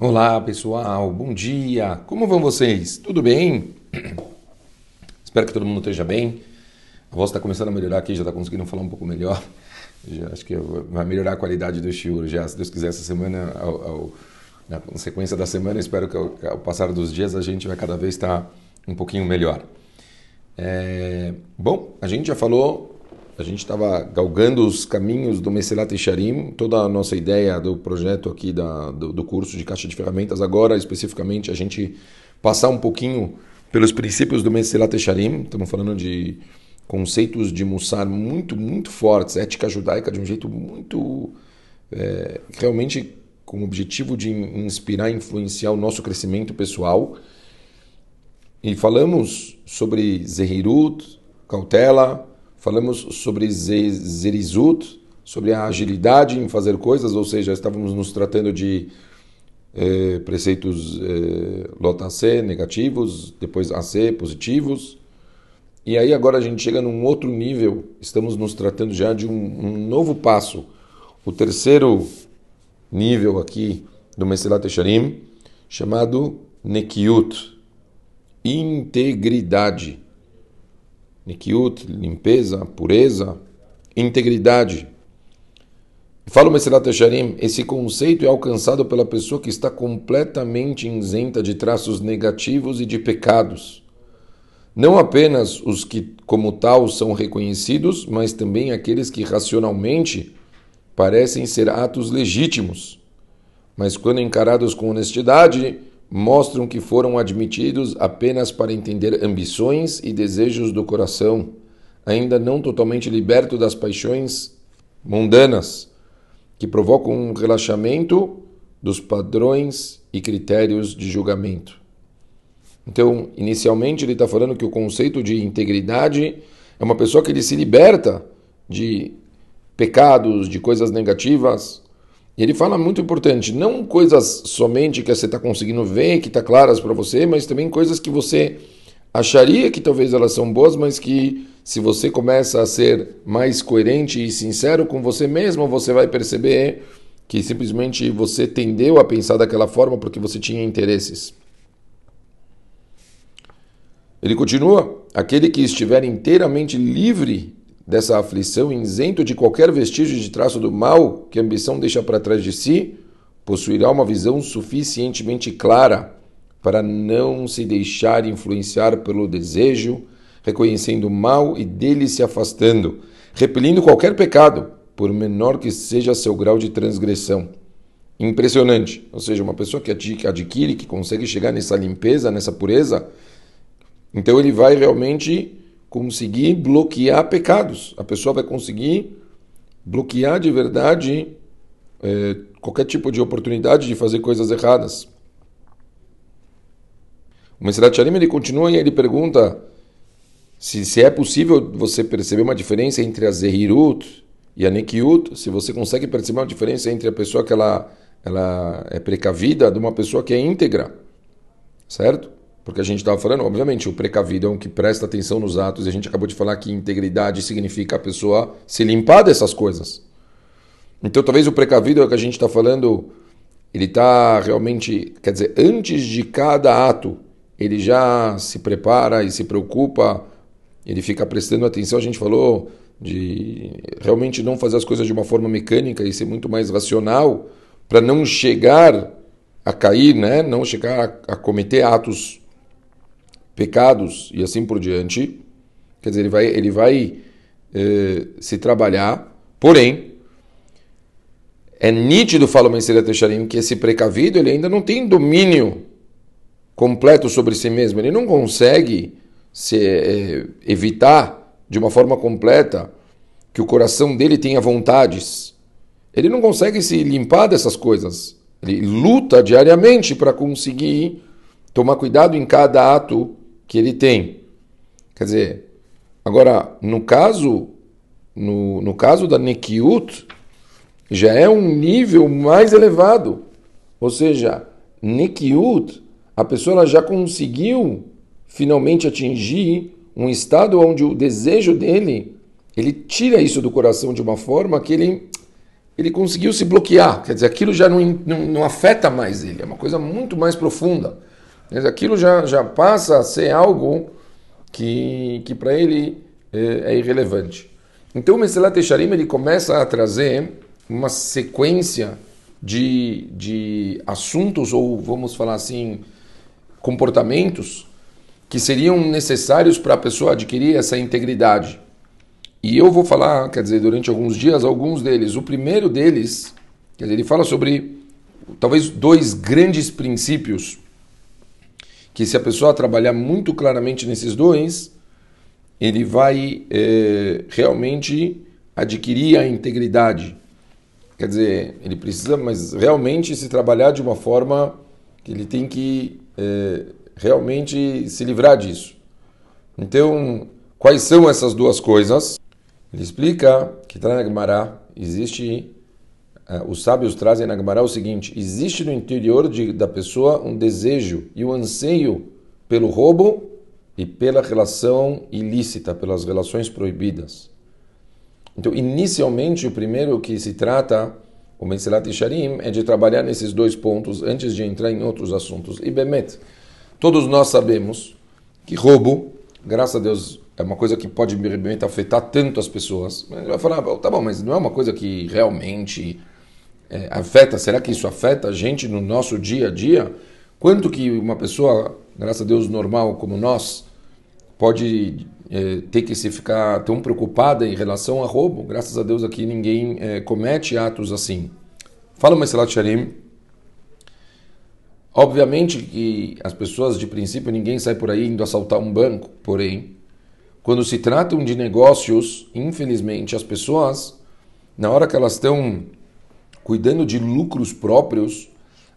Olá pessoal, bom dia, como vão vocês? Tudo bem? Espero que todo mundo esteja bem. A voz está começando a melhorar aqui, já está conseguindo falar um pouco melhor. Já, acho que vai melhorar a qualidade do shiur já, se Deus quiser, essa semana, ao, ao, na sequência da semana, espero que ao, ao, passar dos dias a gente vai cada vez estar um pouquinho melhor. É, bom, a gente já falou a gente estava galgando os caminhos do Meselat Sharim, toda a nossa ideia do projeto aqui da, do, do, curso de caixa de ferramentas. Agora, especificamente, a gente passar um pouquinho pelos princípios do Meselat Sharim. Estamos falando de conceitos de Mussar muito, muito fortes, ética judaica de um jeito muito. É, realmente com o objetivo de inspirar e influenciar o nosso crescimento pessoal. E falamos sobre Zehirut, cautela falamos sobre Zerizut, sobre a agilidade em fazer coisas, ou seja, estávamos nos tratando de eh, preceitos eh, lota C negativos, depois AC positivos. E aí agora a gente chega num outro nível, estamos nos tratando já de um, um novo passo. O terceiro nível aqui do Mesilat Echarim, chamado Nekiut, integridade. Nikiut, limpeza, pureza, integridade. Fala o Echarim, esse conceito é alcançado pela pessoa que está completamente isenta de traços negativos e de pecados. Não apenas os que, como tal, são reconhecidos, mas também aqueles que racionalmente parecem ser atos legítimos. Mas quando encarados com honestidade, mostram que foram admitidos apenas para entender ambições e desejos do coração, ainda não totalmente liberto das paixões mundanas, que provocam um relaxamento dos padrões e critérios de julgamento. Então, inicialmente, ele está falando que o conceito de integridade é uma pessoa que ele se liberta de pecados, de coisas negativas, e ele fala muito importante, não coisas somente que você está conseguindo ver, que está claras para você, mas também coisas que você acharia que talvez elas são boas, mas que se você começa a ser mais coerente e sincero com você mesmo, você vai perceber que simplesmente você tendeu a pensar daquela forma porque você tinha interesses. Ele continua: aquele que estiver inteiramente livre dessa aflição, isento de qualquer vestígio de traço do mal que a ambição deixa para trás de si, possuirá uma visão suficientemente clara para não se deixar influenciar pelo desejo, reconhecendo o mal e dele se afastando, repelindo qualquer pecado, por menor que seja seu grau de transgressão. Impressionante. Ou seja, uma pessoa que adquire, que consegue chegar nessa limpeza, nessa pureza, então ele vai realmente conseguir bloquear pecados. A pessoa vai conseguir bloquear de verdade é, qualquer tipo de oportunidade de fazer coisas erradas. O Mesirat Shalim ele continua e ele pergunta se, se é possível você perceber uma diferença entre a Zehirut e a Nekiut, se você consegue perceber uma diferença entre a pessoa que ela, ela é precavida de uma pessoa que é íntegra, certo? Porque a gente estava falando, obviamente, o precavido é um que presta atenção nos atos, e a gente acabou de falar que integridade significa a pessoa se limpar dessas coisas. Então, talvez o precavido é o que a gente está falando, ele está realmente, quer dizer, antes de cada ato, ele já se prepara e se preocupa, ele fica prestando atenção. A gente falou de realmente não fazer as coisas de uma forma mecânica e ser muito mais racional, para não chegar a cair, né? não chegar a, a cometer atos pecados e assim por diante. Quer dizer, ele vai, ele vai eh, se trabalhar, porém, é nítido, fala o Messias Techarim, que esse precavido ele ainda não tem domínio completo sobre si mesmo, ele não consegue se, eh, evitar de uma forma completa que o coração dele tenha vontades. Ele não consegue se limpar dessas coisas. Ele luta diariamente para conseguir tomar cuidado em cada ato que ele tem. Quer dizer, agora, no caso, no, no caso da Nekiut, já é um nível mais elevado. Ou seja, Nekiut, a pessoa já conseguiu finalmente atingir um estado onde o desejo dele, ele tira isso do coração de uma forma que ele ele conseguiu se bloquear. Quer dizer, aquilo já não, não, não afeta mais ele, é uma coisa muito mais profunda. Aquilo já, já passa a ser algo que, que para ele é, é, irrelevante. Então o Meselat Echarim ele começa a trazer uma sequência de, de assuntos, ou vamos falar assim, comportamentos que seriam necessários para a pessoa adquirir essa integridade. E eu vou falar, quer dizer, durante alguns dias, alguns deles. O primeiro deles, quer dizer, ele fala sobre talvez dois grandes princípios que se a pessoa trabalhar muito claramente nesses dois, ele vai é, realmente adquirir a integridade. Quer dizer, ele precisa, mas realmente se trabalhar de uma forma que ele tem que é, realmente se livrar disso. Então, quais são essas duas coisas? Ele explica que na Gemara, existe, os sábios trazem na Gemara o seguinte, existe no interior de, da pessoa um desejo e um anseio pelo roubo e pela relação ilícita, pelas relações proibidas. Então, inicialmente, o primeiro que se trata, o Menselat Sharim, é de trabalhar nesses dois pontos antes de entrar em outros assuntos. E Bemet, todos nós sabemos que roubo, graças a Deus, é uma coisa que pode afetar tanto as pessoas. Mas vai falar, tá bom, mas não é uma coisa que realmente é, afeta. Será que isso afeta a gente no nosso dia a dia? Quanto que uma pessoa, graças a Deus, normal como nós, pode é, ter que se ficar tão preocupada em relação a roubo? Graças a Deus aqui ninguém é, comete atos assim. Fala, Meselat Sharim. Obviamente que as pessoas, de princípio, ninguém sai por aí indo assaltar um banco, porém, quando se tratam de negócios, infelizmente, as pessoas, na hora que elas estão cuidando de lucros próprios,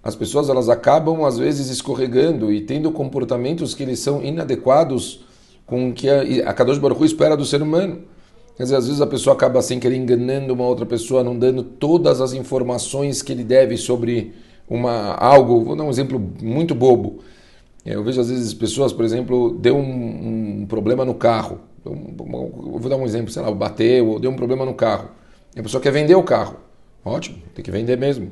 as pessoas elas acabam às vezes escorregando e tendo comportamentos que eles são inadequados com o que a, a Kadosh Baruch espera do ser humano. Quer dizer, às vezes a pessoa acaba sem querer enganando uma outra pessoa, não dando todas as informações que ele deve sobre uma algo. Vou dar um exemplo muito bobo. É, eu vejo às vezes pessoas, por exemplo, deu um, um problema no carro. Eu vou dar um exemplo, sei lá, bateu, deu um problema no carro. A pessoa quer vender o carro. Ótimo, tem que vender mesmo.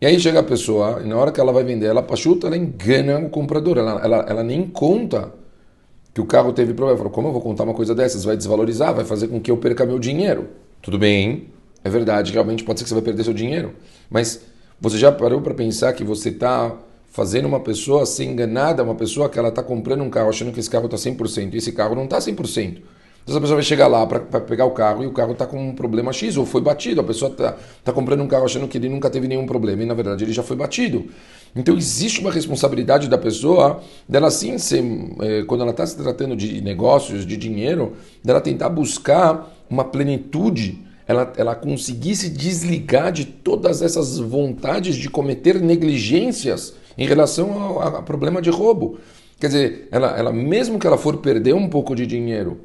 E aí chega a pessoa, e na hora que ela vai vender, ela pachuta, ela engana o comprador. Ela, ela, ela nem conta que o carro teve problema. Fala, como eu vou contar uma coisa dessas? Vai desvalorizar, vai fazer com que eu perca meu dinheiro. Tudo bem, é verdade, realmente pode ser que você vai perder seu dinheiro. Mas você já parou para pensar que você está fazendo uma pessoa ser enganada, uma pessoa que ela está comprando um carro achando que esse carro está 100% e esse carro não está 100%. Então essa pessoa vai chegar lá para pegar o carro e o carro está com um problema X ou foi batido. A pessoa está tá comprando um carro achando que ele nunca teve nenhum problema e na verdade ele já foi batido. Então existe uma responsabilidade da pessoa dela sim ser, é, quando ela está se tratando de negócios, de dinheiro, dela tentar buscar uma plenitude ela, ela conseguir se desligar de todas essas vontades de cometer negligências em relação ao, ao problema de roubo. Quer dizer, ela, ela, mesmo que ela for perder um pouco de dinheiro,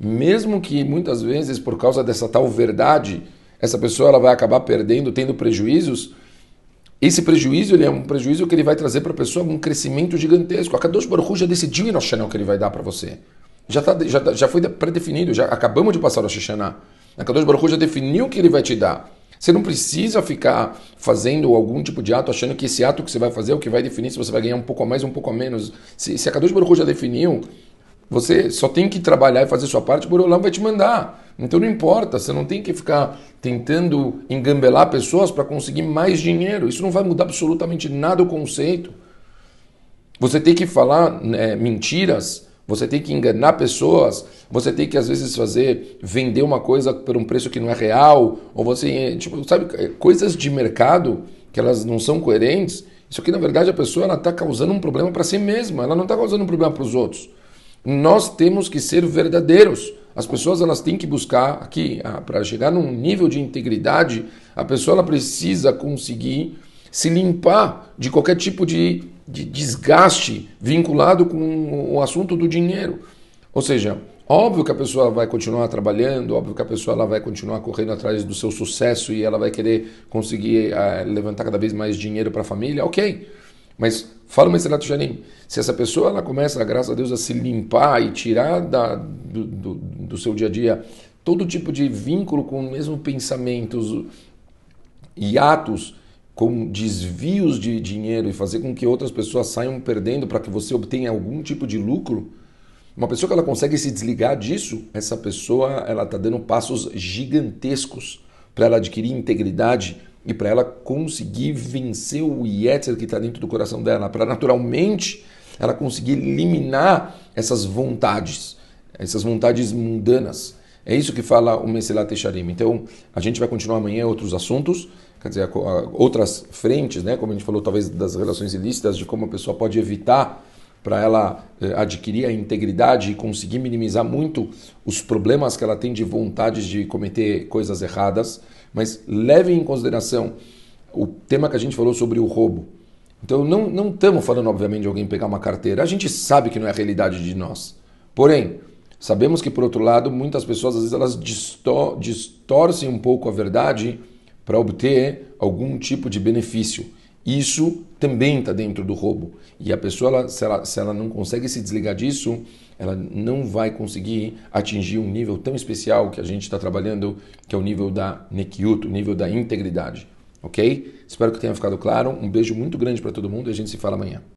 mesmo que muitas vezes por causa dessa tal verdade, essa pessoa ela vai acabar perdendo, tendo prejuízos, esse prejuízo ele é um prejuízo que ele vai trazer para a pessoa um crescimento gigantesco. A Kadosh Baruch Hu já decidiu em Rosh que ele vai dar para você. Já, tá, já, tá, já foi pré-definido, já acabamos de passar o Hashanah. A Kadosh Baruch Hu já definiu o que ele vai te dar. Você não precisa ficar fazendo algum tipo de ato achando que esse ato que você vai fazer é o que vai definir se você vai ganhar um pouco a mais um pouco a menos. Se, se a Kadosh Baruch já definiu, você só tem que trabalhar e fazer sua parte, o Boreolam vai te mandar. Então não importa, você não tem que ficar tentando engambelar pessoas para conseguir mais dinheiro. Isso não vai mudar absolutamente nada o conceito. Você tem que falar é, mentiras você tem que enganar pessoas, você tem que às vezes fazer, vender uma coisa por um preço que não é real, ou você, tipo, sabe, coisas de mercado que elas não são coerentes. Isso aqui, na verdade, a pessoa está causando um problema para si mesma, ela não está causando um problema para os outros. Nós temos que ser verdadeiros. As pessoas elas têm que buscar aqui, ah, para chegar num nível de integridade, a pessoa ela precisa conseguir se limpar de qualquer tipo de de desgaste vinculado com o assunto do dinheiro. Ou seja, óbvio que a pessoa vai continuar trabalhando, óbvio que a pessoa ela vai continuar correndo atrás do seu sucesso e ela vai querer conseguir uh, levantar cada vez mais dinheiro para a família, ok. Mas fala o Meserato Janim, se essa pessoa ela começa, graças a Deus, a se limpar e tirar da, do, do, do seu dia a dia todo tipo de vínculo com o mesmo pensamentos, e atos com desvios de dinheiro e fazer com que outras pessoas saiam perdendo para que você obtenha algum tipo de lucro, uma pessoa que ela consegue se desligar disso, essa pessoa ela está dando passos gigantescos para ela adquirir integridade e para ela conseguir vencer o Yetzer que está dentro do coração dela, para naturalmente ela conseguir eliminar essas vontades, essas vontades mundanas. É isso que fala o Mesilat Echarim. Então, a gente vai continuar amanhã outros assuntos, quer dizer, outras frentes, né? como a gente falou, talvez das relações ilícitas, de como a pessoa pode evitar para ela eh, adquirir a integridade e conseguir minimizar muito os problemas que ela tem de vontade de cometer coisas erradas. Mas leve em consideração o tema que a gente falou sobre o roubo. Então, não estamos falando, obviamente, de alguém pegar uma carteira. A gente sabe que não é a realidade de nós. Porém, Sabemos que, por outro lado, muitas pessoas, às vezes, elas distor distorcem um pouco a verdade para obter algum tipo de benefício. Isso também está dentro do roubo. E a pessoa, ela, se, ela, se ela não consegue se desligar disso, ela não vai conseguir atingir um nível tão especial que a gente está trabalhando, que é o nível da Nekiut, o nível da integridade. Ok? Espero que tenha ficado claro. Um beijo muito grande para todo mundo e a gente se fala amanhã.